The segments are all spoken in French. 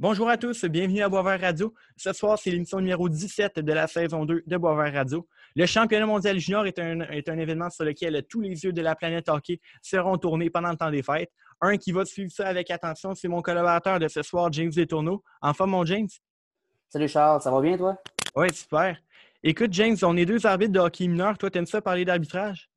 Bonjour à tous, bienvenue à Boisvert Radio. Ce soir, c'est l'émission numéro 17 de la saison 2 de Boisvert Radio. Le championnat mondial junior est un, est un événement sur lequel tous les yeux de la planète hockey seront tournés pendant le temps des fêtes. Un qui va suivre ça avec attention, c'est mon collaborateur de ce soir, James Detourneau. Enfin, mon James? Salut Charles, ça va bien toi? Oui, super. Écoute, James, on est deux arbitres de hockey mineur. Toi, t'aimes ça parler d'arbitrage?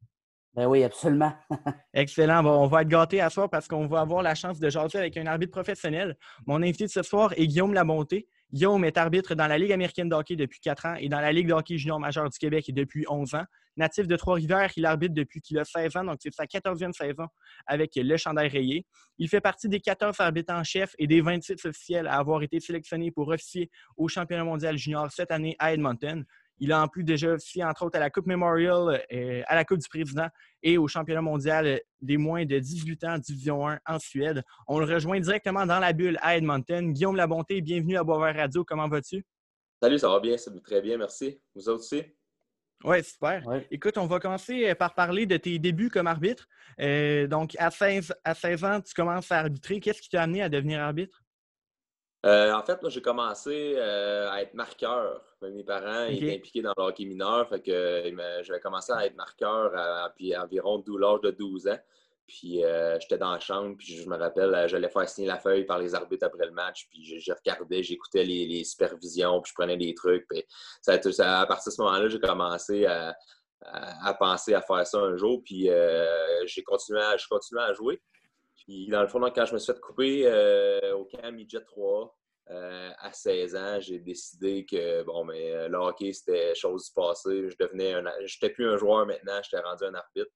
Ben oui, absolument. Excellent. Bon, on va être gâtés à soir parce qu'on va avoir la chance de jaser avec un arbitre professionnel. Mon invité de ce soir est Guillaume Labonté. Guillaume est arbitre dans la Ligue américaine de depuis quatre ans et dans la Ligue de junior majeur du Québec depuis 11 ans. Natif de Trois-Rivières, il arbitre depuis qu'il a 16 ans, donc c'est sa 14e saison avec le chandail rayé. Il fait partie des 14 arbitres en chef et des 26 officiels à avoir été sélectionnés pour officier au championnat mondial junior cette année à Edmonton. Il a en plus déjà officié, entre autres, à la Coupe Memorial, euh, à la Coupe du Président et au championnat mondial des moins de 18 ans, Division 1 en Suède. On le rejoint directement dans la bulle à Edmonton. Guillaume Labonté, bienvenue à Boisvert Radio. Comment vas-tu? Salut, ça va bien, ça va très bien, merci. Vous autres aussi? Oui, super. Écoute, on va commencer par parler de tes débuts comme arbitre. Euh, donc, à 16, à 16 ans, tu commences à arbitrer. Qu'est-ce qui t'a amené à devenir arbitre? Euh, en fait, moi, j'ai commencé euh, à être marqueur. Mes parents étaient impliqués dans le hockey mineur. Fait que j'avais commencé à être marqueur à, puis environ l'âge de 12 ans. Puis euh, j'étais dans la chambre, puis je me rappelle, j'allais faire signer la feuille par les arbitres après le match, puis je, regardais, j'écoutais les, supervisions, puis je prenais des trucs. Puis ça, à partir de ce moment-là, j'ai commencé à, penser à faire ça un jour, puis j'ai continué à, je continuais à jouer. Puis dans le fond, quand je me suis fait couper au camp Midget 3, euh, à 16 ans, j'ai décidé que bon, mais euh, le hockey, c'était chose du passé. Je devenais un, j'étais plus un joueur maintenant, j'étais rendu un arbitre.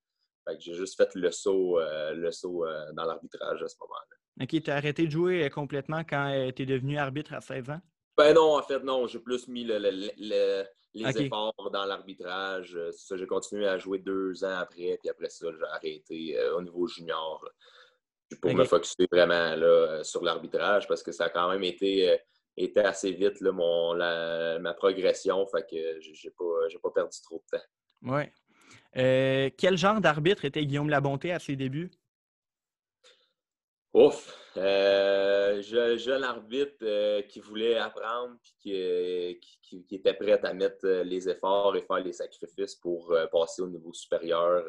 Fait que j'ai juste fait le saut, euh, le saut dans l'arbitrage à ce moment-là. OK, tu as arrêté de jouer complètement quand tu es devenu arbitre à 16 ans? Ben non, en fait, non. J'ai plus mis les efforts dans l'arbitrage. J'ai continué à jouer deux ans après, puis après ça, j'ai arrêté au niveau junior pour me focusser vraiment là, sur l'arbitrage parce que ça a quand même été, euh, assez vite là, mon, ma progression. Fait que j'ai pas, pas perdu trop de temps. Oui. Euh, quel genre d'arbitre était Guillaume Labonté à ses débuts? Ouf! Euh, jeune arbitre qui voulait apprendre et qui, qui, était prêt à mettre les efforts et faire les sacrifices pour passer au niveau supérieur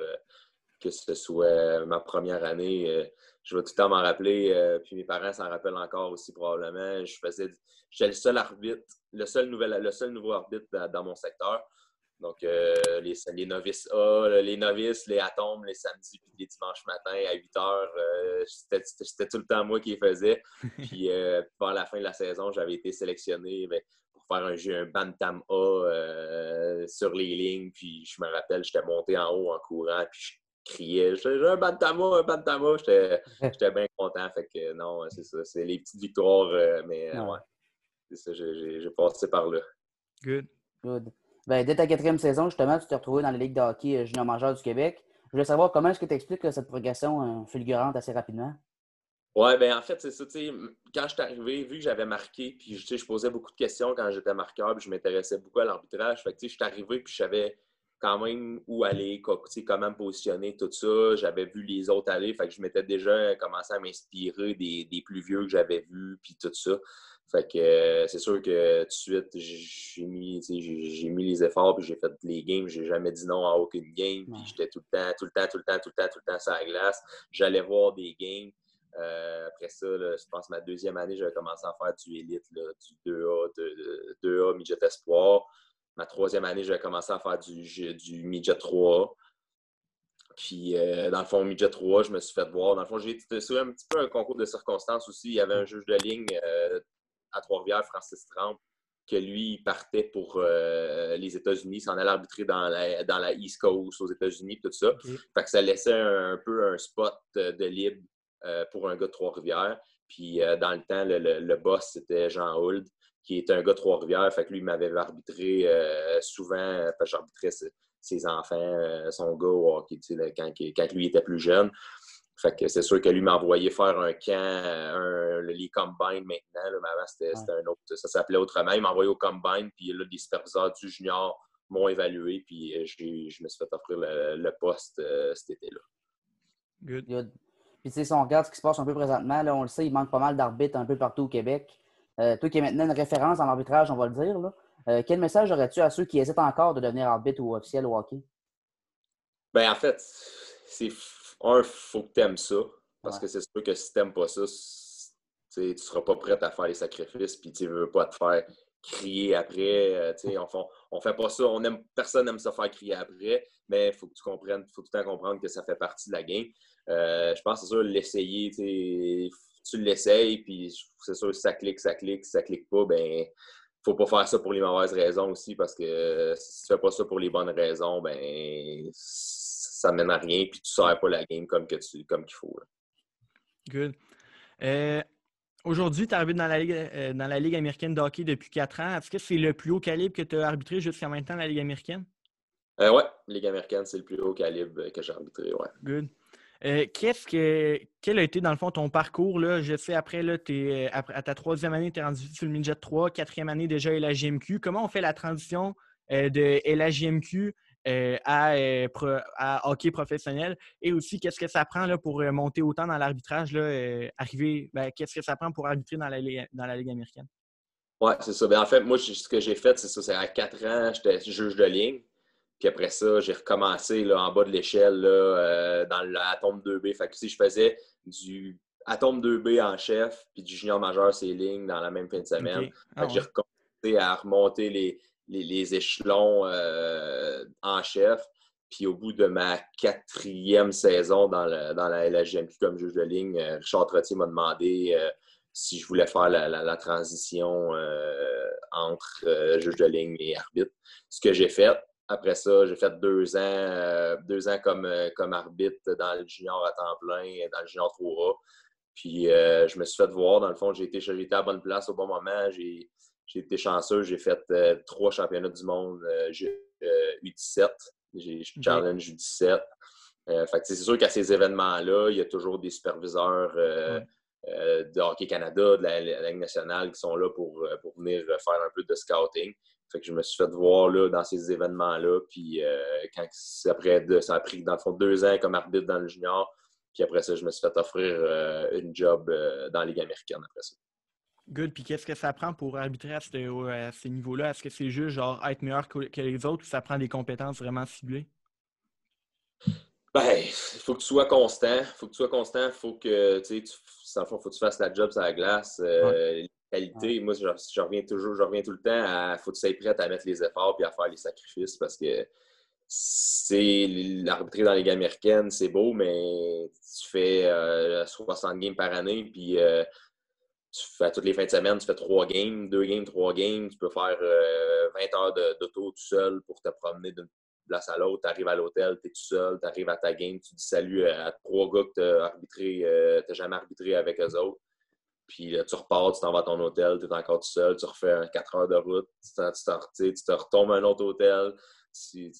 que ce soit ma première année. Euh, je vais tout le temps m'en rappeler, euh, puis mes parents s'en rappellent encore aussi probablement. Je faisais, j'étais le seul arbitre, le seul, nouvel, le seul nouveau arbitre dans, mon secteur. Donc, euh, les, les, novices A, les novices, les atomes, les samedis puis les dimanches matins à 8 heures, c'était tout le temps moi qui les faisais. Puis, par la fin de la saison, j'avais été sélectionné ben, pour faire un jeu, un Bantam A sur les lignes. Puis, je me rappelle, j'étais monté en haut en courant, puis criais. J'ai un bantama, un bantama. J'étais bien content. Fait que non, c'est ça. C'est les petites victoires, euh, mais ouais. C'est ça, j'ai passé par là. Good. Good. Ben, dès ta quatrième saison, justement, tu t'es retrouvé dans la Ligue de hockey euh, junior majeur du Québec. Je voulais savoir comment est-ce que tu expliques cette progression euh, fulgurante assez rapidement? Ouais, ben en fait, c'est ça, tu sais, quand je suis arrivé, vu que j'avais marqué, puis je posais beaucoup de questions quand j'étais marqueur, puis je m'intéressais beaucoup à l'arbitrage, fait que tu sais, je suis arrivé, puis je savais quand même où aller, comment me positionner, tout ça. J'avais vu les autres aller, fait que je m'étais déjà commencé à m'inspirer des, plus vieux que j'avais vus, puis tout ça. Fait que euh, c'est sûr que tout de suite, j'ai mis, j'ai mis les efforts, puis j'ai fait les games. J'ai jamais dit non à aucune game, puis j'étais tout le temps, tout le temps, tout le temps, tout le temps, tout le temps sur la glace. J'allais voir des games. Euh, après ça, je pense ma deuxième année, j'avais commencé à faire du élite, du 2A, 2A, midget espoir. Ma troisième année, j'ai commencé à faire du, du midget 3 Puis, euh, dans le fond, midget 3, je me suis fait voir. Dans le fond, j'ai été un petit peu un concours de circonstances aussi. Il y avait un juge de ligne euh, à Trois-Rivières, Francis Trump, que lui, il partait pour euh, les États-Unis, s'en allait arbitrer dans la, dans la East Coast aux États-Unis, tout ça. Fait que ça laissait un, peu un spot de libre pour un gars de Trois-Rivières. Puis, dans le temps, le, boss, c'était Jean Hould qui est un gars de Trois-Rivières. Fait que lui, il m'avait arbitré euh, souvent, parce que j'arbitrais ses, enfants, euh, son gars quand, quand, lui était plus jeune. Fait que c'est sûr que lui m'a envoyé faire un camp, un, le Lee Combine maintenant. mais avant, c'était un autre. Ça s'appelait autrement. Il m'a envoyé au Combine, puis là, les superviseurs du junior m'ont évalué, puis euh, je me suis fait offrir le, poste cet été-là. Good. Good. Puis, tu sais, si on regarde ce qui se passe un peu présentement, là, on le sait, il manque pas mal d'arbitres un peu partout au Québec. Toi qui es maintenant une référence en arbitrage, on va le dire, là, quel message aurais-tu à ceux qui hésitent encore de devenir arbitre ou officiel au hockey? Ben, en fait, c'est un, faut que tu aimes ça. Parce que c'est sûr que si tu n'aimes pas ça, tu ne seras pas prêt à faire les sacrifices, puis tu ne veux pas te faire crier après. Euh, on ne fait pas ça. On aime, personne n'aime se faire crier après, mais il faut que tu comprennes, il faut tout le temps comprendre que ça fait partie de la game. Euh, je pense que c'est sûr, l'essayer, tu l'essayes, puis c'est sûr, si ça clique, ça clique, si ça clique pas, ben faut pas faire ça pour les mauvaises raisons aussi, parce que si tu fais pas ça pour les bonnes raisons, ben ça mène à rien, puis tu ne sers pas la game comme qu'il faut. Good. Euh, Aujourd'hui, tu arbitres dans la, Ligue, euh, dans la Ligue américaine de hockey depuis quatre ans. Est-ce que c'est le plus haut calibre que tu as arbitré jusqu'à maintenant, la Ligue américaine? Euh, oui, Ligue américaine, c'est le plus haut calibre que j'ai arbitré, ouais. Good. Euh, qu'est-ce que, quel a été, dans le fond, ton parcours? Là? Je sais, après, là, après, à ta troisième année, tu es rendu sur le Midget 3, quatrième année déjà à la GMQ. Comment on fait la transition de LAGMQ euh, euh, à, hockey professionnel? Et aussi qu'est-ce que ça prend là, pour euh, monter autant dans l'arbitrage, arriver, ben, qu'est-ce que ça prend pour arbitrer dans la, dans la Ligue américaine? Oui, c'est ça. Ben, en fait, moi, ce que j'ai fait, c'est ça, c'est à quatre ans, j'étais juge de ligne. Puis après ça, j'ai recommencé là, en bas de l'échelle dans l'atome 2B. Fait que si je faisais du atome 2B en chef, puis du junior majeur, c'est ligne dans la même fin de semaine. Ah j'ai recommencé à remonter les, les, échelons euh, en chef. Puis au bout de ma quatrième saison dans, dans la LHGMQ comme juge de ligne, euh, Richard Trottier m'a demandé euh, si je voulais faire la, transition entre juge de ligne et arbitre. Ce que j'ai fait. Après ça, j'ai fait deux ans, deux ans comme, comme arbitre dans le junior à temps plein, dans le junior 3A. Puis je me suis fait voir, dans le fond, j'ai été, été, à la bonne place au bon moment. J'ai j'ai été chanceux, j'ai fait euh, trois championnats du monde U17. Euh, j'ai challenge U17. Euh, c'est sûr qu'à ces événements-là, il y a toujours des superviseurs de Hockey Canada, de la, Ligue nationale qui sont là pour, pour venir faire un peu de scouting. Fait que je me suis fait voir là, dans ces événements-là. Puis quand, après, ça a pris dans le fond deux ans comme arbitre dans le junior. Puis après ça, je me suis fait offrir une job dans la Ligue américaine après ça. Good. Puis qu'est-ce que ça prend pour arbitrer à ce, niveau-là? Est-ce que c'est juste genre être meilleur que, les autres ou ça prend des compétences vraiment ciblées? Ben, il faut que tu sois constant. Il faut que tu sois constant. Il faut que tu, faut que tu fasses la job sur la glace. Euh, qualité, moi, je, reviens toujours, je reviens tout le temps à faut que tu sois prêt à mettre les efforts et à faire les sacrifices parce que c'est l'arbitrer dans les games américaines, c'est beau, mais tu fais 60 euh, games par année, puis euh, tu fais toutes les fins de semaine, tu fais trois games, deux games, trois games, tu peux faire 20 euh, heures d'auto tout seul pour te promener d'une place à l'autre, tu arrives à l'hôtel, tu es tout seul, tu arrives à ta game, tu dis salut à trois gars que tu n'as euh, jamais arbitré avec eux autres. Puis tu repars, tu t'en vas à ton hôtel, tu es encore tout seul, tu refais 4 heures de route, tu, te, retombes à un autre hôtel. Il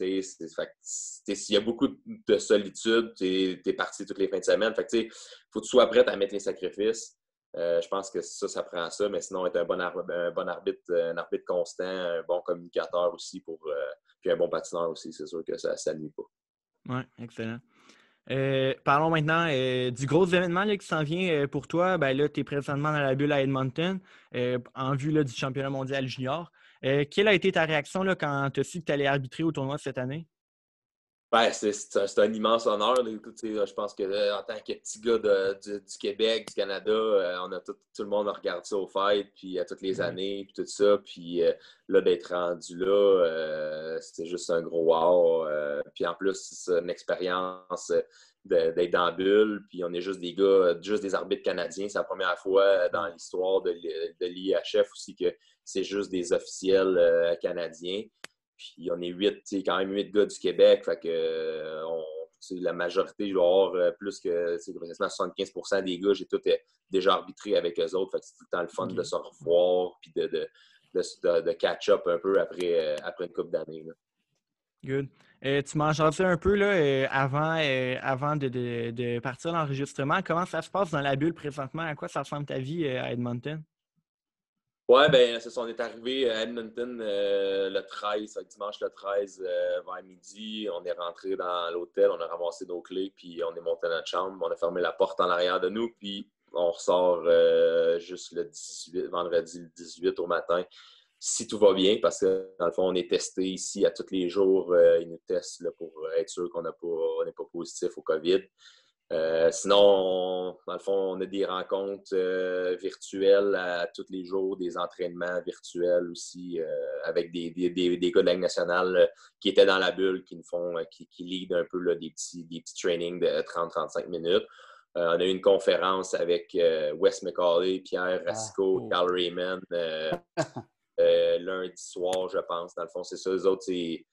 y a beaucoup de solitude, tu es, parti toutes les fins de semaine. Il faut que tu sois prêt à mettre les sacrifices. Euh, je pense que ça, ça prend ça, mais sinon, être un bon, arbitre, un arbitre constant, un bon communicateur aussi, pour, euh, puis un bon patineur aussi, c'est sûr que ça ne nuit pas. Oui, excellent. Euh, parlons maintenant du gros événement qui s'en vient pour toi. Ben, là, tu es présentement dans la bulle à Edmonton en vue là, du championnat mondial junior. quelle a été ta réaction là, quand tu as su que tu allais arbitrer au tournoi cette année? Ben, c'est un, immense honneur. je pense que euh, en tant que petit gars du, Québec, du Canada, euh, on a tout, le monde a regardé ça au fait, puis à toutes les années, puis tout ça. Puis euh, là, d'être rendu là, c'était juste un gros wow. puis en plus, c'est une expérience d'être dans la bulle. Puis on est juste des gars, juste des arbitres canadiens. C'est la première fois dans l'histoire de, de l'IHF aussi que c'est juste des officiels canadiens. Puis on est huit, quand même huit gars du Québec. Fait que euh, la majorité, je vais avoir euh, plus que 75% des gars, j'ai tout euh, déjà arbitré avec eux autres. Fait que c'est tout le temps le fun de se revoir puis de, de, catch-up un peu après, après une couple d'années. Good. tu m'en un peu là, avant, avant de, partir l'enregistrement. Comment ça se passe dans la bulle présentement? À quoi ça ressemble ta vie à Edmonton? Ouais, ben c'est. On est arrivé à Edmonton euh, le 13, dimanche le 13 euh, vers midi. On est rentré dans l'hôtel, on a ramassé nos clés, puis on est monté dans notre chambre. On a fermé la porte en arrière de nous, puis on ressort juste le 18, vendredi le 18 au matin si tout va bien, parce que dans le fond, on est testé ici à tous les jours. ils nous testent pour être sûr qu'on n'est pas, positif au COVID. Euh, sinon, dans le fond, on a des rencontres euh, virtuelles à, tous les jours, des entraînements virtuels aussi euh, avec des, des, des, gars de la nationale qui étaient dans la bulle, qui nous font, qui, qui lead un peu des, petits, des petits trainings de 30-35 minutes. on a eu une conférence avec Wes McCauley, Pierre Rasco, ah, Carl Raymond lundi soir, je pense. Dans le fond, c'est ça. Les autres, c'est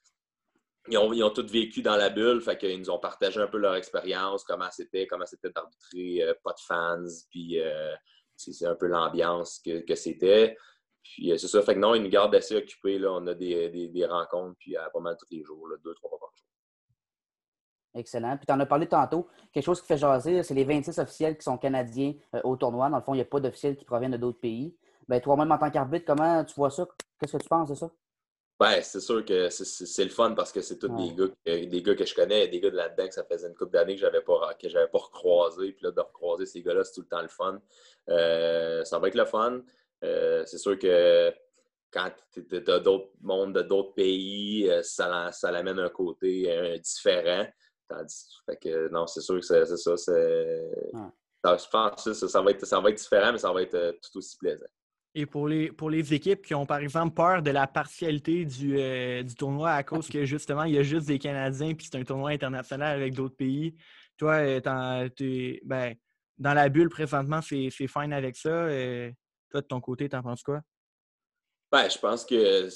ils ont, tous vécu dans la bulle, fait qu'ils nous ont partagé un peu leur expérience, comment c'était, comment c'était d'arbitrer, euh, pas de fans, puis euh, c'est un peu l'ambiance que, c'était. Puis euh, c'est ça, fait que non, ils nous gardent assez occupés, là. on a des, rencontres, puis pas mal tous les jours, deux, trois fois par jour. Excellent. Puis tu en as parlé tantôt, quelque chose qui fait jaser, c'est les 26 officiels qui sont canadiens au tournoi. Dans le fond, il n'y a pas d'officiels qui proviennent de d'autres pays. Ben, toi-même, en tant qu'arbitre, comment tu vois ça? Qu'est-ce que tu penses de ça? Ben, c'est sûr que c'est le fun parce que c'est tous des, gars, des gars que je connais, des gars de là-dedans que ça faisait une couple d'années que j'avais pas que j'avais pas recroisé. Puis là, de recroiser ces gars-là, c'est tout le temps le fun. Euh, ça va être le fun. Euh, c'est sûr que quand tu as d'autres mondes de d'autres pays, euh, ça, ça l'amène un côté différent. fait que non, c'est sûr que c'est ça. Je pense que ça, ça, va être, ça va être différent, mais ça va être tout aussi plaisant. Et pour les, pour les équipes qui ont, par exemple, peur de la partialité du, euh, tournoi à cause que, justement, il y a juste des Canadiens puis c'est un tournoi international avec d'autres pays, toi, euh, ben, dans la bulle, présentement, c'est fine avec ça. Euh, toi, de ton côté, t'en penses quoi? Ben, je pense que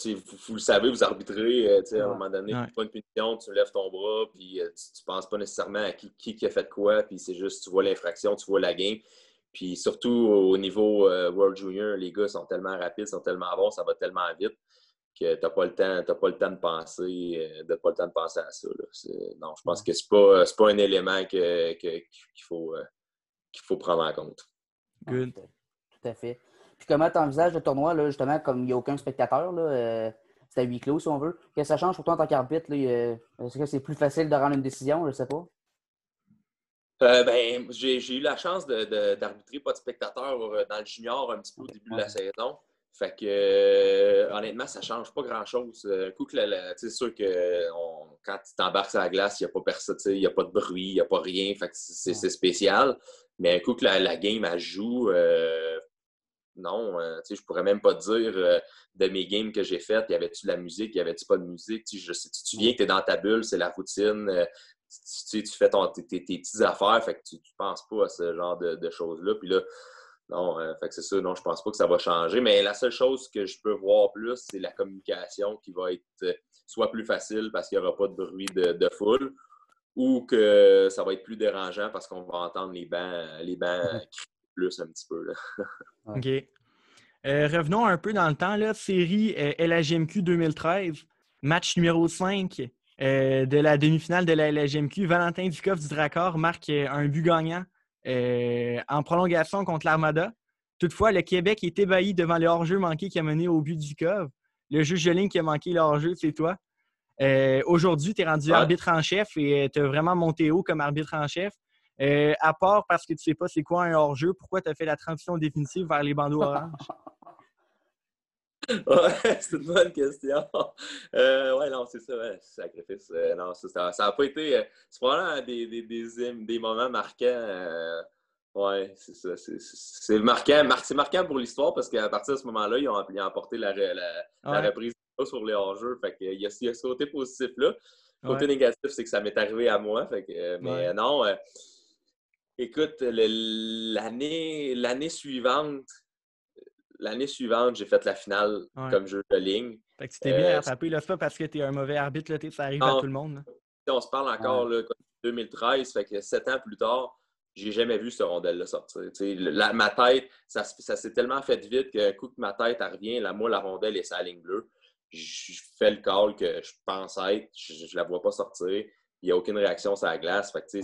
vous, le savez, vous arbitrez, à un moment donné, ouais. pas une punition, tu lèves ton bras, puis tu, ne penses pas nécessairement à qui, qui, a fait quoi, puis c'est juste, tu vois l'infraction, tu vois la game. Puis surtout au niveau euh, World Junior, les gars sont tellement rapides, sont tellement bons, ça va tellement vite que tu n'as pas le temps, pas le temps de penser, euh, de pas le temps de penser à ça. Non, je pense que c'est pas, pas un élément qu'il faut, euh, qu'il faut prendre en compte. Good. Tout à fait. Puis comment tu envisages le tournoi, là, justement, comme il n'y a aucun spectateur, c'est à huis clos si on veut. Qu'est-ce que ça change pour toi en tant qu'arbitre? Est-ce que c'est plus facile de rendre une décision? Je ne sais pas. Euh, ben, j'ai eu la chance d'arbitrer pas de spectateurs euh, dans le junior un petit peu au début de la saison. Fait que, euh, honnêtement, ça change pas grand-chose. c'est sûr que quand tu t'embarques sur la glace, il n'y a pas personne, il n'y a pas de bruit, il n'y a pas rien. Fait que c'est spécial. Mais un coup que la, game, elle joue, non, je pourrais même pas dire de mes games que j'ai faites, y avait-tu de la musique, y avait-tu pas de musique? Je sais, tu viens, tu es dans ta bulle, c'est la routine tu, tu fais tes, petites affaires, fait que tu, ne penses pas à ce genre de, choses-là. Puis là, non, euh, fait que c'est ça, non, je pense pas que ça va changer. Mais la seule chose que je peux voir plus, c'est la communication qui va être euh, soit plus facile parce qu'il n'y aura pas de bruit de, foule, ou que ça va être plus dérangeant parce qu'on va entendre les bancs, les bancs crier plus un petit peu. Là. OK. Euh, revenons un peu dans le temps, là, série LHMQ 2013, match numéro 5. Euh, de la demi-finale de la LGMQ, Valentin Dukov du Dracor marque euh, un but gagnant euh, en prolongation contre l'Armada. Toutefois, le Québec est ébahi devant le hors-jeu manqué qui a mené au but du Cove. Le juge de ligne qui a manqué le hors-jeu, c'est toi. Aujourd'hui, tu es rendu arbitre en chef et tu as vraiment monté haut comme arbitre en chef. à part parce que tu ne sais pas c'est quoi un hors-jeu, pourquoi tu as fait la transition définitive vers les bandeaux oranges? ouais, c'est une bonne question. Euh, ouais, non, c'est ça, ouais, sacrifice. Euh, non, ça n'a pas été. Euh, c'est probablement des, des, des, des, moments marquants. Euh, ouais, c'est ça. C'est marquant, c'est marquant pour l'histoire parce qu'à partir de ce moment-là, ils ont, emporté la, la, reprise sur les hors-jeux. Fait qu'il y, a, y a ce côté positif-là. Le côté négatif, c'est que ça m'est arrivé à moi. Fait que, mais non, écoute, l'année suivante, l'année suivante, j'ai fait la finale comme jeu de ligne. Fait que tu t'es bien euh, rattrapé, là, pas parce que tu es un mauvais arbitre, là, ça arrive à tout le monde. On se parle encore, là, 2013, fait que sept ans plus tard, j'ai jamais vu ce rondelle-là sortir. ma tête, ça, s'est tellement fait vite qu'un coup que ma tête revient, là, moi, la rondelle est sa ligne bleue. Je fais le call que je pense être, je, ne la vois pas sortir. Il n'y a aucune réaction sur la glace. Fait que,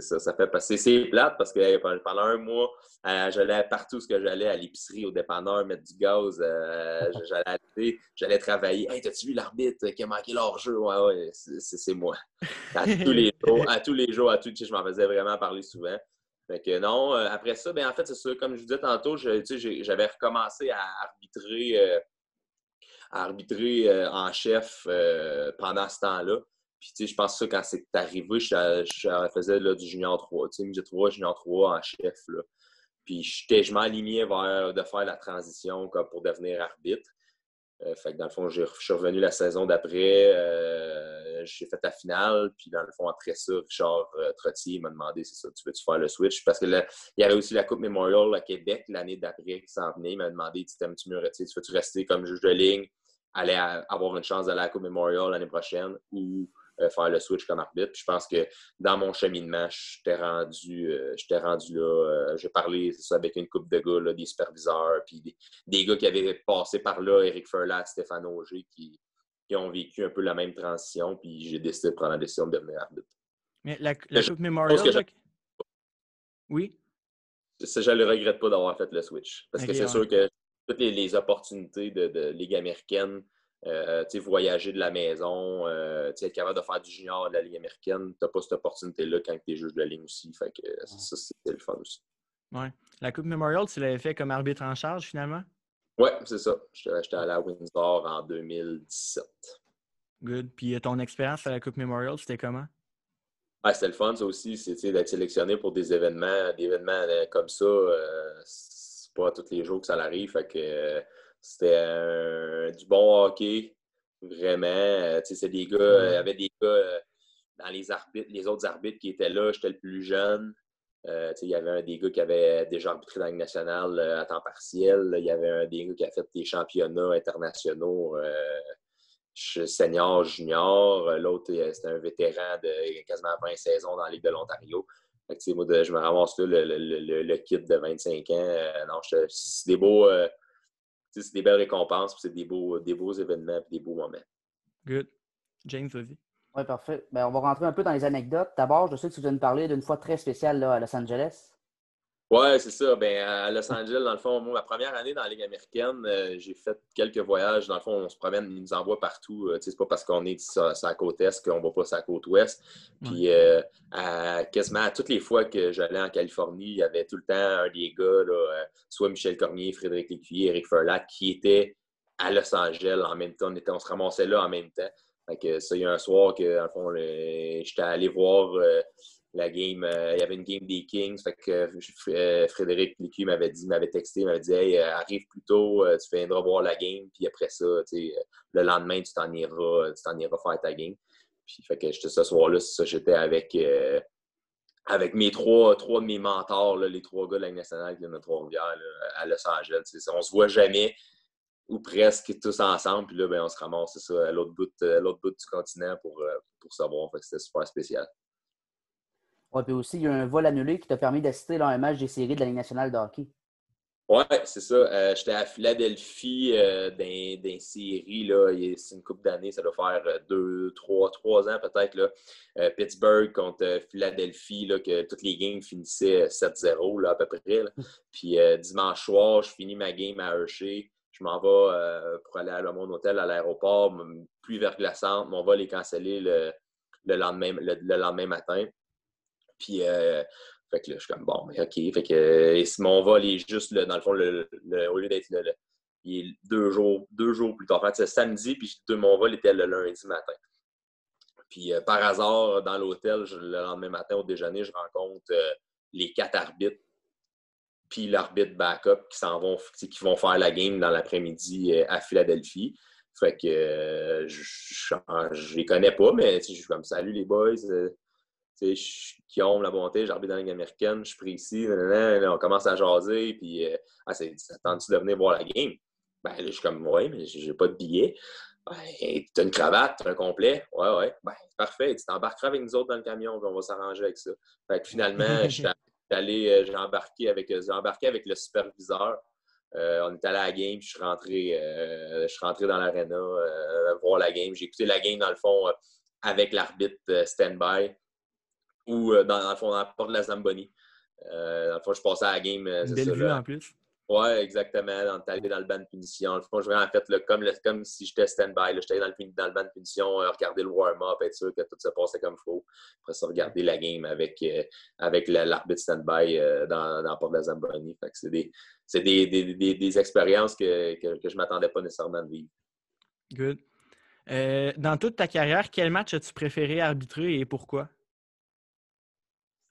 c'est ça, ça fait passer. C'est plate parce que pendant un mois, euh, j'allais partout ce que j'allais, à l'épicerie, au dépanneur, mettre du gaz, euh, j'allais j'allais travailler. Hey, t'as-tu vu l'arbitre qui a manqué leur jeu? Ouais, ouais, c'est moi. À tous les jours, à tous les jours, à je m'en faisais vraiment parler souvent. Fait que non, après ça, ben en fait, c'est ça, comme je vous disais tantôt, j'avais recommencé à arbitrer, à arbitrer en chef pendant ce temps-là. Puis, tu sais, je pense que ça, quand c'est arrivé, je, faisais là, du junior 3, tu sais, midget 3, junior 3 en chef, là. Puis, je m'alignais vers de faire la transition comme pour devenir arbitre. Euh, fait que dans le fond, je suis revenu la saison d'après. Euh, j'ai fait la finale. Puis dans le fond, après ça, Richard euh, Trottier m'a demandé c'est ça, tu veux-tu faire le switch? Parce que il y avait aussi la Coupe Memorial à Québec l'année d'après qui s'en venait. Il m'a demandé tu t'aimes-tu mieux, tu veux-tu rester comme juge de ligne, aller avoir une chance d'aller à la Coupe Memorial l'année prochaine ou faire le switch comme arbitre. je pense que dans mon cheminement, je t'ai rendu, euh, rendu là. Euh, j'ai parlé ça, avec une couple de gars, des superviseurs, puis des, gars qui avaient passé par là, Eric Ferlat, Stéphane Auger, qui, ont vécu un peu la même transition. Puis j'ai décidé de prendre la décision de devenir arbitre. Mais la, la Coupe Memorial, oui? je ne le regrette pas d'avoir fait le switch. Parce que c'est sûr que toutes les, opportunités de, de Ligue américaine, euh, voyager de la maison, euh, être capable de faire du junior de la Ligue américaine, tu n'as pas cette opportunité-là quand tu es juge de la ligne aussi. Fait que ça, c'est le fun aussi. Ouais. La Coupe Memorial, tu l'avais fait comme arbitre en charge finalement? Oui, c'est ça. J'étais allé à Windsor en 2017. Good. Puis euh, ton expérience à la Coupe Memorial, c'était comment? Ouais, c'était le fun, ça aussi. C'est d'être sélectionné pour des événements, des événements comme ça. c'est pas tous les jours que ça arrive. Fait que c'était du bon hockey, vraiment. Euh, des gars, il y avait des gars euh, dans les arbitres, les autres arbitres qui étaient là, j'étais le plus jeune. Euh, il y avait un des gars qui avait déjà arbitré dans la nationale à temps partiel. Il y avait un des gars qui a fait des championnats internationaux senior, junior. L'autre, c'était un vétéran de quasiment 20 saisons dans la Ligue de l'Ontario. je me ramasse là, le, kit de 25 ans. non, c'est des beaux c'est des belles récompenses, c'est des beaux, des beaux événements et des beaux moments. Good. James, vas-y. Oui, parfait. Ben, on va rentrer un peu dans les anecdotes. D'abord, je sais que tu viens de parler d'une fois très spéciale là, à Los Angeles. Oui, c'est ça. Ben, à Los Angeles, dans le fond, moi, ma première année dans la Ligue américaine, euh, j'ai fait quelques voyages. Dans le fond, on se promène, ils nous envoient partout. Euh, c'est pas parce qu'on est sur, la côte est qu'on va pas sur la côte ouest. Puis, euh, quasiment toutes les fois que j'allais en Californie, il y avait tout le temps un des gars, soit Michel Cormier, Frédéric Lécuyer, Eric Ferlat, qui étaient à Los Angeles en même temps. On, se ramassait là en même temps. Fait que ça, il y a un soir que, dans le fond, j'étais allé voir la game, euh, il y avait une game des Kings. Fait que euh, Frédéric Licu m'avait dit, m'avait texté, m'avait dit Hey, euh, arrive plus tôt, tu viendras voir la game, puis après ça, le lendemain, tu t'en iras, tu t'en iras faire ta game. Puis fait que ce soir-là, j'étais avec, avec mes trois, trois de mes mentors, les trois gars de la nationale qui viennent de Trois-Rivières à Los Angeles. On se voit jamais ou presque tous ensemble, puis là, ben, on se ramasse ça, à l'autre bout, bout du continent pour, pour savoir. Fait que c'était super spécial. Oui, puis aussi, il y a un vol annulé qui t'a permis d'assister à un match des séries de la Ligue nationale de hockey. Oui, c'est ça. Euh, j'étais à Philadelphie euh, dans, dans séries. C'est une coupe d'années, ça doit faire euh, deux, trois, trois ans peut-être. Là. Pittsburgh contre Philadelphie, là, que toutes les games finissaient 7-0 à peu près. Puis dimanche soir, je finis ma game à Hershey. Je m'en vais pour aller à mon hôtel à l'aéroport. Pluie verglaçante. Mon vol est cancellé le, lendemain, le lendemain matin. Puis, euh, fait que là, je suis comme, bon, mais OK. Euh, mon vol est juste, dans le fond, au lieu d'être le, il est deux jours, plus tard. En fait, c'est samedi, puis mon vol était le lundi matin. Puis, euh, par hasard, dans l'hôtel, le lendemain matin, au déjeuner, je rencontre les quatre arbitres, puis l'arbitre backup qui s'en vont, qui vont faire la game dans l'après-midi à Philadelphie. Fait que je, je, les connais pas, mais je suis comme salut les boys, qui ont la bonté, j'arrive dans la Ligue américaine, je suis pris ici, on commence à jaser, puis euh, ah, de venir voir la game? Ben là, je suis comme, ouais, mais j'ai pas de billet. Ben, t'as une cravate, t'as un complet. Ouais, ouais. Ben, parfait. Tu t'embarqueras avec nous autres dans le camion, puis on va s'arranger avec ça. Fait que finalement, allé, euh, j'ai embarqué avec, j'ai embarqué avec le superviseur. Euh, on est allé à la game, je suis rentré, je suis rentré dans l'aréna voir la game. J'ai écouté la game dans le fond avec l'arbitre stand-by ou euh, dans, le fond, dans la porte de la Zamboni. Euh, dans le fond, je passais à la game. Une belle vue en plus. Ouais, exactement. Dans, allé dans le banc de punition. Le fond, je en fait comme, comme si j'étais stand-by. J'étais dans, le, dans le banc de punition, euh, regarder le warm-up, être sûr que tout se passait comme il faut. Après ça, regarder la game avec, euh, avec l'arbitre stand-by dans, dans Port de la Zamboni. c'est des, des, des, des, expériences que, que, que je ne m'attendais pas nécessairement de vivre. Good. dans toute ta carrière, quel match as-tu préféré arbitrer et pourquoi?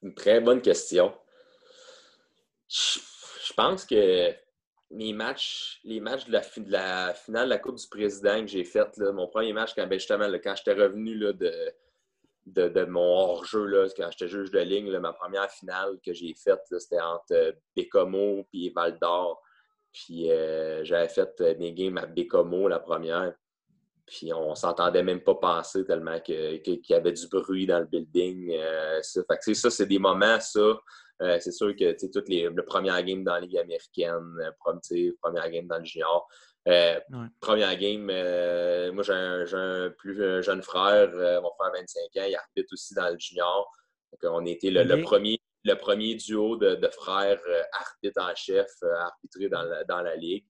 Une très bonne question je pense que mes matchs, les matchs de la, finale de la Coupe du Président que j'ai fait, mon premier match, quand, ben, justement, quand j'étais revenu de, de, mon hors-jeu, quand j'étais juge de ligne, ma première finale que j'ai faite, c'était entre euh, Bécomo et Val d'Or. Puis euh, j'avais fait euh, mes games à Bécomo la première. Puis on s'entendait même pas passer tellement qu'il y avait du bruit dans le building. ça. Fait ça, c'est des moments, ça, euh, c'est sûr que toutes les, le premier game dans la Ligue américaine, euh, première game dans le junior. Euh, première game, moi j'ai un, plus jeune frère, mon frère a 25 ans, il arbitre aussi dans le junior. Donc, on était le, le, premier, le premier duo de, de frères arbitres en chef arbitré dans la, dans la Ligue.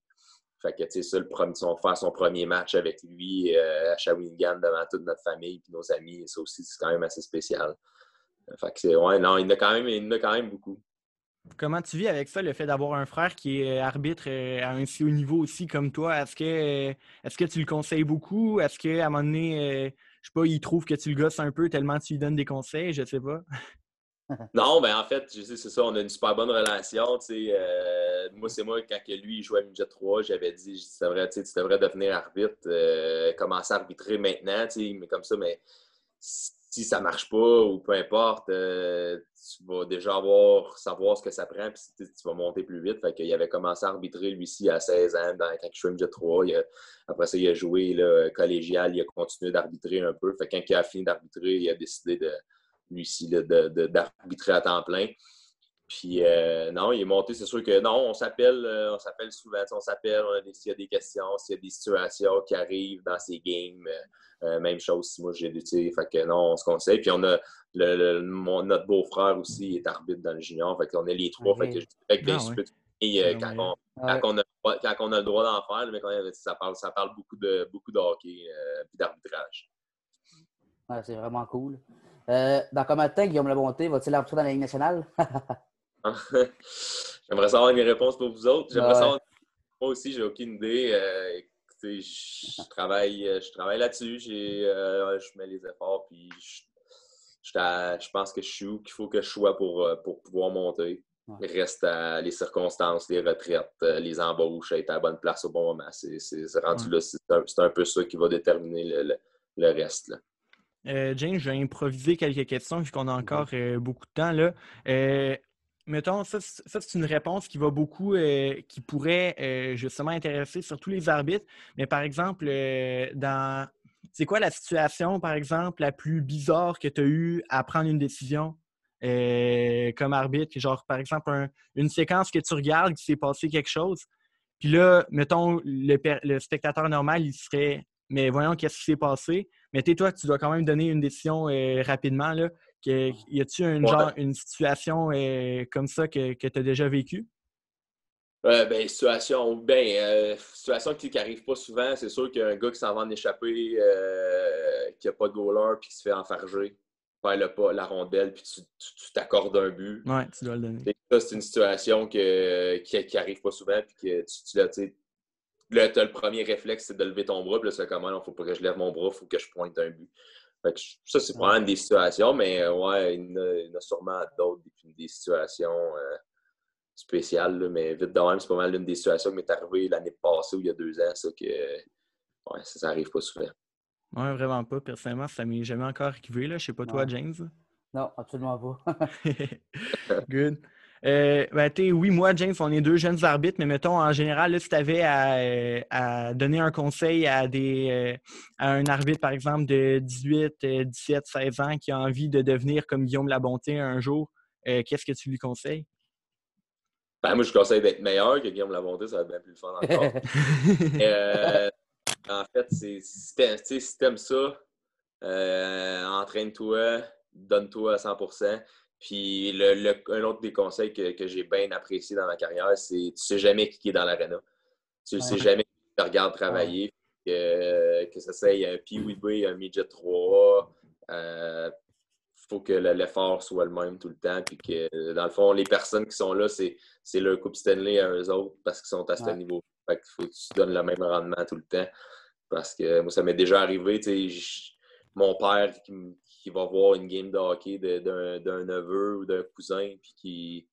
Fait que, tu sais, ça, le premier, son, faire son premier match avec lui à Shawinigan devant toute notre famille et nos amis, ça aussi, c'est quand même assez spécial. Fait que c'est, ouais, non, il en a quand même, il quand même beaucoup. Comment tu vis avec ça, le fait d'avoir un frère qui est arbitre euh, à un si haut niveau aussi comme toi? Est-ce que, euh, est-ce que tu le conseilles beaucoup? Est-ce qu'à un moment donné, euh, je sais pas, il trouve que tu le gosses un peu tellement tu lui donnes des conseils? Je sais pas. non, ben en fait, c'est ça, on a une super bonne relation. moi, c'est moi, quand lui il jouait à Midget 3, j'avais dit tu devrais, tu devrais devenir arbitre, commencer à arbitrer maintenant, mais comme ça, mais si ça marche pas ou peu importe, euh, tu vas déjà avoir, savoir ce que ça prend, puis tu, vas monter plus vite. Fait qu'il avait commencé à arbitrer, lui-ci, à 16 ans, dans, quand je suis 3. après ça, il a joué collégial, il a continué d'arbitrer un peu. Fait quand il a fini d'arbitrer, il a décidé, de, lui-ci, d'arbitrer à temps plein. Puis euh, non, il est monté, c'est sûr que non, on s'appelle, euh, on s'appelle souvent, on s'appelle, s'il y a des questions, s'il y a des situations qui arrivent dans ces games. Euh, même chose si moi j'ai sais, Fait que non, on se conseille. Puis on a le, notre beau-frère aussi est arbitre dans le junior. Fait qu'on est les trois. Fait que je dirais que ah, quand, on, quand, on a, quand, on a, le droit d'en faire, mais quand ça, parle, ça parle beaucoup de, beaucoup de hockey et d'arbitrage. Ouais, c'est vraiment cool. Euh, dans combien de temps, Guillaume Labonté, va-t-il arbitrer dans la Ligue nationale? J'aimerais savoir mes réponses pour vous autres. J'aimerais savoir. Moi aussi, j'ai aucune idée. Euh, je travaille, euh, je travaille là-dessus. Euh, je mets les efforts, puis je, pense que je suis où qu'il faut que je sois pour, pour pouvoir monter. Il reste à les circonstances, les retraites, les embauches, être à la bonne place au bon moment. C'est rendu là, c'est un, peu ça qui va déterminer le, le, reste. Là. James, je vais improviser quelques questions vu qu'on a encore beaucoup de temps. Là mettons, ça, c'est une réponse qui va beaucoup, euh, qui pourrait euh, justement intéresser surtout les arbitres. Mais par exemple, euh, dans. C'est quoi la situation, par exemple, la plus bizarre que tu as eu à prendre une décision comme arbitre? Genre, par exemple, une séquence que tu regardes, qui s'est passé quelque chose. Puis là, mettons, le, le spectateur normal, il serait Mais voyons qu'est-ce qui s'est passé? Mais toi, tu dois quand même donner une décision rapidement. Là y a-tu une, genre, une situation euh, comme ça que, que tu as déjà vécue? Euh, ben, situation, ben, euh, situation qui n'arrive pas souvent, c'est sûr qu'il y a un gars qui s'en va en échapper, qui n'a pas de goaler, puis qui se fait enfarger, faire le pas, la rondelle, puis tu t'accordes un but. Oui, tu dois le donner. Ça, c'est une situation que, qui n'arrive pas souvent, puis que tu, tu l'as, le, le premier réflexe, c'est de lever ton bras, puis là, c'est comment, il faut pas que je lève mon bras, il faut que je pointe un but ça, c'est probablement des situations, mais euh, ouais, il y en a, sûrement d'autres, des, situations euh, spéciales. mais vite de même, c'est pas mal l'une des situations qui m'est arrivée l'année passée ou il y a deux ans, ça, que ouais, ça, n'arrive pas souvent. Ouais, vraiment pas. Personnellement, ça m'est jamais encore arrivé. Là. Je sais pas toi, James. Non, absolument pas. Good. Euh, ben, oui, moi, James, on est deux jeunes arbitres, mais mettons, en général, là, si tu avais euh, à, donner un conseil à, des, euh, à un arbitre, par exemple, de 18, 17, 16 ans qui a envie de devenir comme Guillaume Labonté un jour, qu'est-ce que tu lui conseilles? Ben, moi, je conseille d'être meilleur que Guillaume Labonté, ça va être bien plus le fun encore. en fait, si t'aimes ça, entraîne-toi, donne-toi à 100 Puis le, un autre des conseils que, j'ai bien apprécié dans ma carrière, c'est tu sais jamais qui est dans l'arena. Tu ne sais jamais qui te regarde travailler. Que, que ça soit un Pee-Wee un Midget 3 il faut que l'effort soit le même tout le temps. Puis que, dans le fond, les personnes qui sont là, c'est leur Coupe Stanley à eux autres parce qu'ils sont à ce niveau. Fait qu'il faut que tu donnes le même rendement tout le temps. Parce que moi, ça m'est déjà arrivé. Mon père qui, qui va voir une game de hockey d'un neveu ou d'un cousin, puis qui,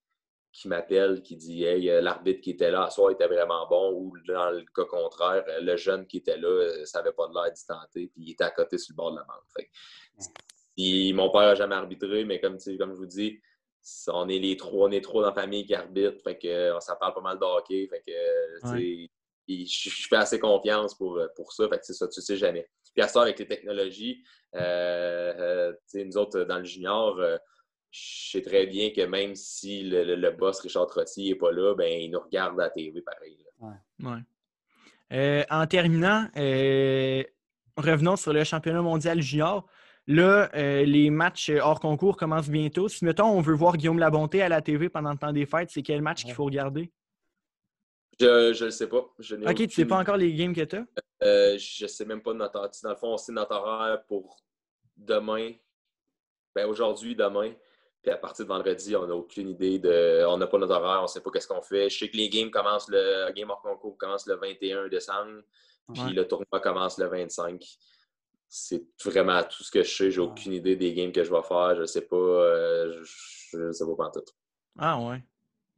qui m'appelle, qui dit Hey, euh, l'arbitre qui était là à soir était vraiment bon, ou dans le cas contraire, euh, le jeune qui était là, euh, ça n'avait pas de l'air d'y tenter, puis il était à côté sur le bord de la bande. mon père n'a jamais arbitré, mais comme, comme je vous dis, on est les trois, on est trois dans la famille qui arbitrent, fait que ça parle pas mal de hockey, fait que je fais assez confiance pour, pour ça, fait que c'est ça, tu sais jamais. Puis à ça, avec les technologies, euh, euh, nous autres, dans le junior, euh, je sais très bien que même si le, boss Richard Trottier n'est pas là, ben, il nous regarde à la TV pareil. Ouais. en terminant, revenons sur le championnat mondial junior. Là, les matchs hors concours commencent bientôt. Si, mettons, on veut voir Guillaume Labonté à la TV pendant le temps des fêtes, c'est quel match qu'il faut regarder? Je ne le sais pas. ok, tu ne sais pas encore les games que tu as? Euh, je ne sais même pas de notre Dans le fond, on sait notre horaire pour demain. Ben, aujourd'hui, demain. Puis à partir de vendredi, on n'a aucune idée de. On n'a pas notre horaire, on ne sait pas qu'est-ce qu'on fait. Je sais que les games commencent le. Game concours commence le 21 décembre. Puis le tournoi commence le 25. C'est vraiment tout ce que je sais. J'ai aucune idée des games que je vais faire. Je ne sais pas. Euh, je ne sais pas tout. Ah ouais.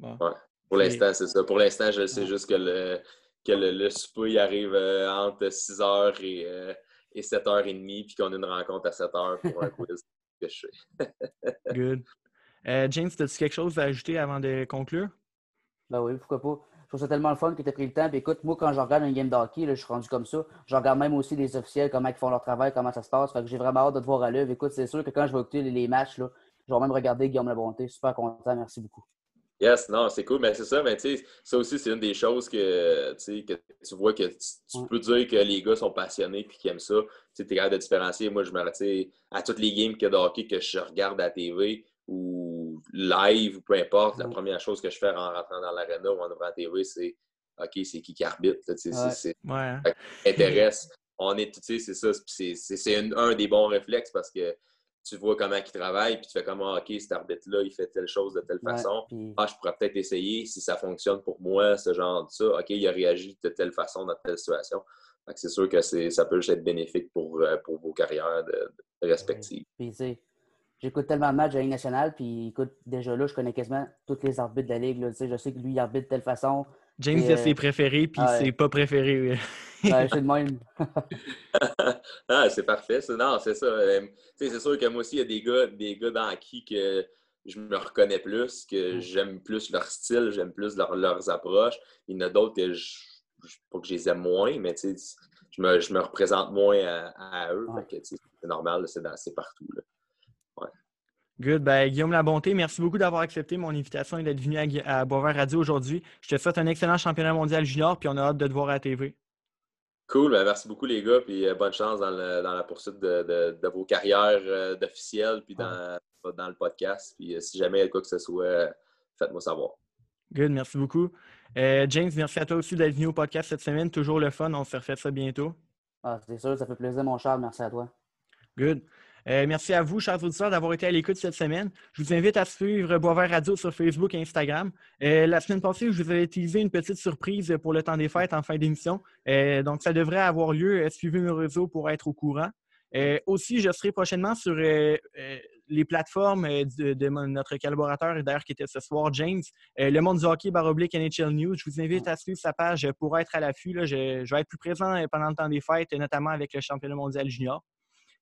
Ouais. Pour l'instant, c'est ça. Pour l'instant, je sais juste que le, que le, souper arrive euh, entre 6h et, euh, et 7h30, puis qu'on a une rencontre à 7h pour un quiz sais. Good. Euh, James, as-tu quelque chose à ajouter avant de conclure? Ben oui, pourquoi pas. Je trouve ça tellement le fun que tu as pris le temps. Puis écoute, moi, quand je regarde un game d'hockey, je suis rendu comme ça. Je regarde même aussi les officiels, comment ils font leur travail, comment ça se passe. Fait que j'ai vraiment hâte de te voir à l'œuvre. Écoute, c'est sûr que quand je vais écouter les, matchs, là, je vais même regarder Guillaume Labonté. Super content. Merci beaucoup. Yes, non, c'est cool, mais c'est ça, mais tu sais, ça aussi, c'est une des choses que, que tu vois que tu, peux dire que les gars sont passionnés et qu'ils aiment ça. Tu es capable de différencier. Moi, je me à toutes les games que de hockey que je regarde à la TV ou live ou peu importe, la première chose que je fais en rentrant dans l'arena ou en ouvrant la TV, c'est OK, c'est qui qui arbitre. C'est ouais. intéresse. On est, tu sais, c'est ça. C'est un des bons réflexes parce que tu vois comment il travaille, puis tu fais comment, ah, OK, cet arbitre-là, il fait telle chose de telle façon. Ah, je pourrais peut-être essayer si ça fonctionne pour moi, ce genre de ça. OK, il a réagi de telle façon dans telle situation. C'est sûr que ça peut juste être bénéfique pour, euh, pour vos carrières de, respectives. Puis, j'écoute tellement de matchs de la Ligue nationale, puis écoute, déjà là, je connais quasiment tous les arbitres de la Ligue. Là, je sais que lui, il arbitre de telle façon. James a ses préférés, puis c'est pas préféré. je suis de même. ah, c'est parfait. Non, c'est ça. Euh, c'est sûr que moi aussi, il y a des gars, des gars dans qui que je me reconnais plus, que j'aime plus leur style, j'aime plus leurs approches. Il y en a d'autres que je, pas que je les aime moins, mais je me, je me représente moins à, eux. C'est normal, c'est partout. Là. Good. Ben, Guillaume Labonté, merci beaucoup d'avoir accepté mon invitation et d'être venu à, à Boisvert Radio aujourd'hui. Je te souhaite un excellent championnat mondial junior, puis on a hâte de te voir à la TV. Cool. Ben, merci beaucoup, les gars, puis euh, bonne chance dans, la poursuite de, vos carrières euh, d'officiels, puis dans, dans, le podcast. Puis euh, si jamais il y a quoi que ce soit, faites-moi savoir. Good. Merci beaucoup. James, merci à toi aussi d'être venu au podcast cette semaine. Toujours le fun. On se refait ça bientôt. Ah, c'est sûr, ça fait plaisir, mon cher. Merci à toi. Good. Euh, merci à vous, chers auditeurs, d'avoir été à l'écoute cette semaine. Je vous invite à suivre Boisvert Radio sur Facebook et Instagram. Euh, la semaine passée, je vous avais utilisé une petite surprise pour le temps des fêtes en fin d'émission. Euh, donc, ça devrait avoir lieu. Suivez nos réseaux pour être au courant. aussi, je serai prochainement sur les plateformes de, notre collaborateur, d'ailleurs, qui était ce soir, James, Le Monde du hockey, baroblique NHL News. Je vous invite à suivre sa page pour être à l'affût. Je, je, vais être plus présent pendant le temps des fêtes, notamment avec le championnat mondial junior.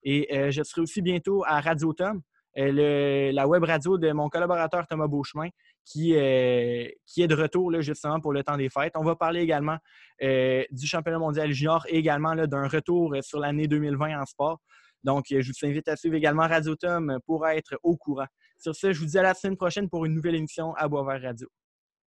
Et euh, je serai aussi bientôt à Radio Tom, euh, la web radio de mon collaborateur Thomas Beauchemin, qui, euh, qui est de retour là, justement pour le temps des fêtes. On va parler également du championnat mondial junior et également d'un retour sur l'année 2020 en sport. Donc, je vous invite à suivre également Radio Tom pour être au courant. Sur ce, je vous dis à la semaine prochaine pour une nouvelle émission à Boisvert Radio.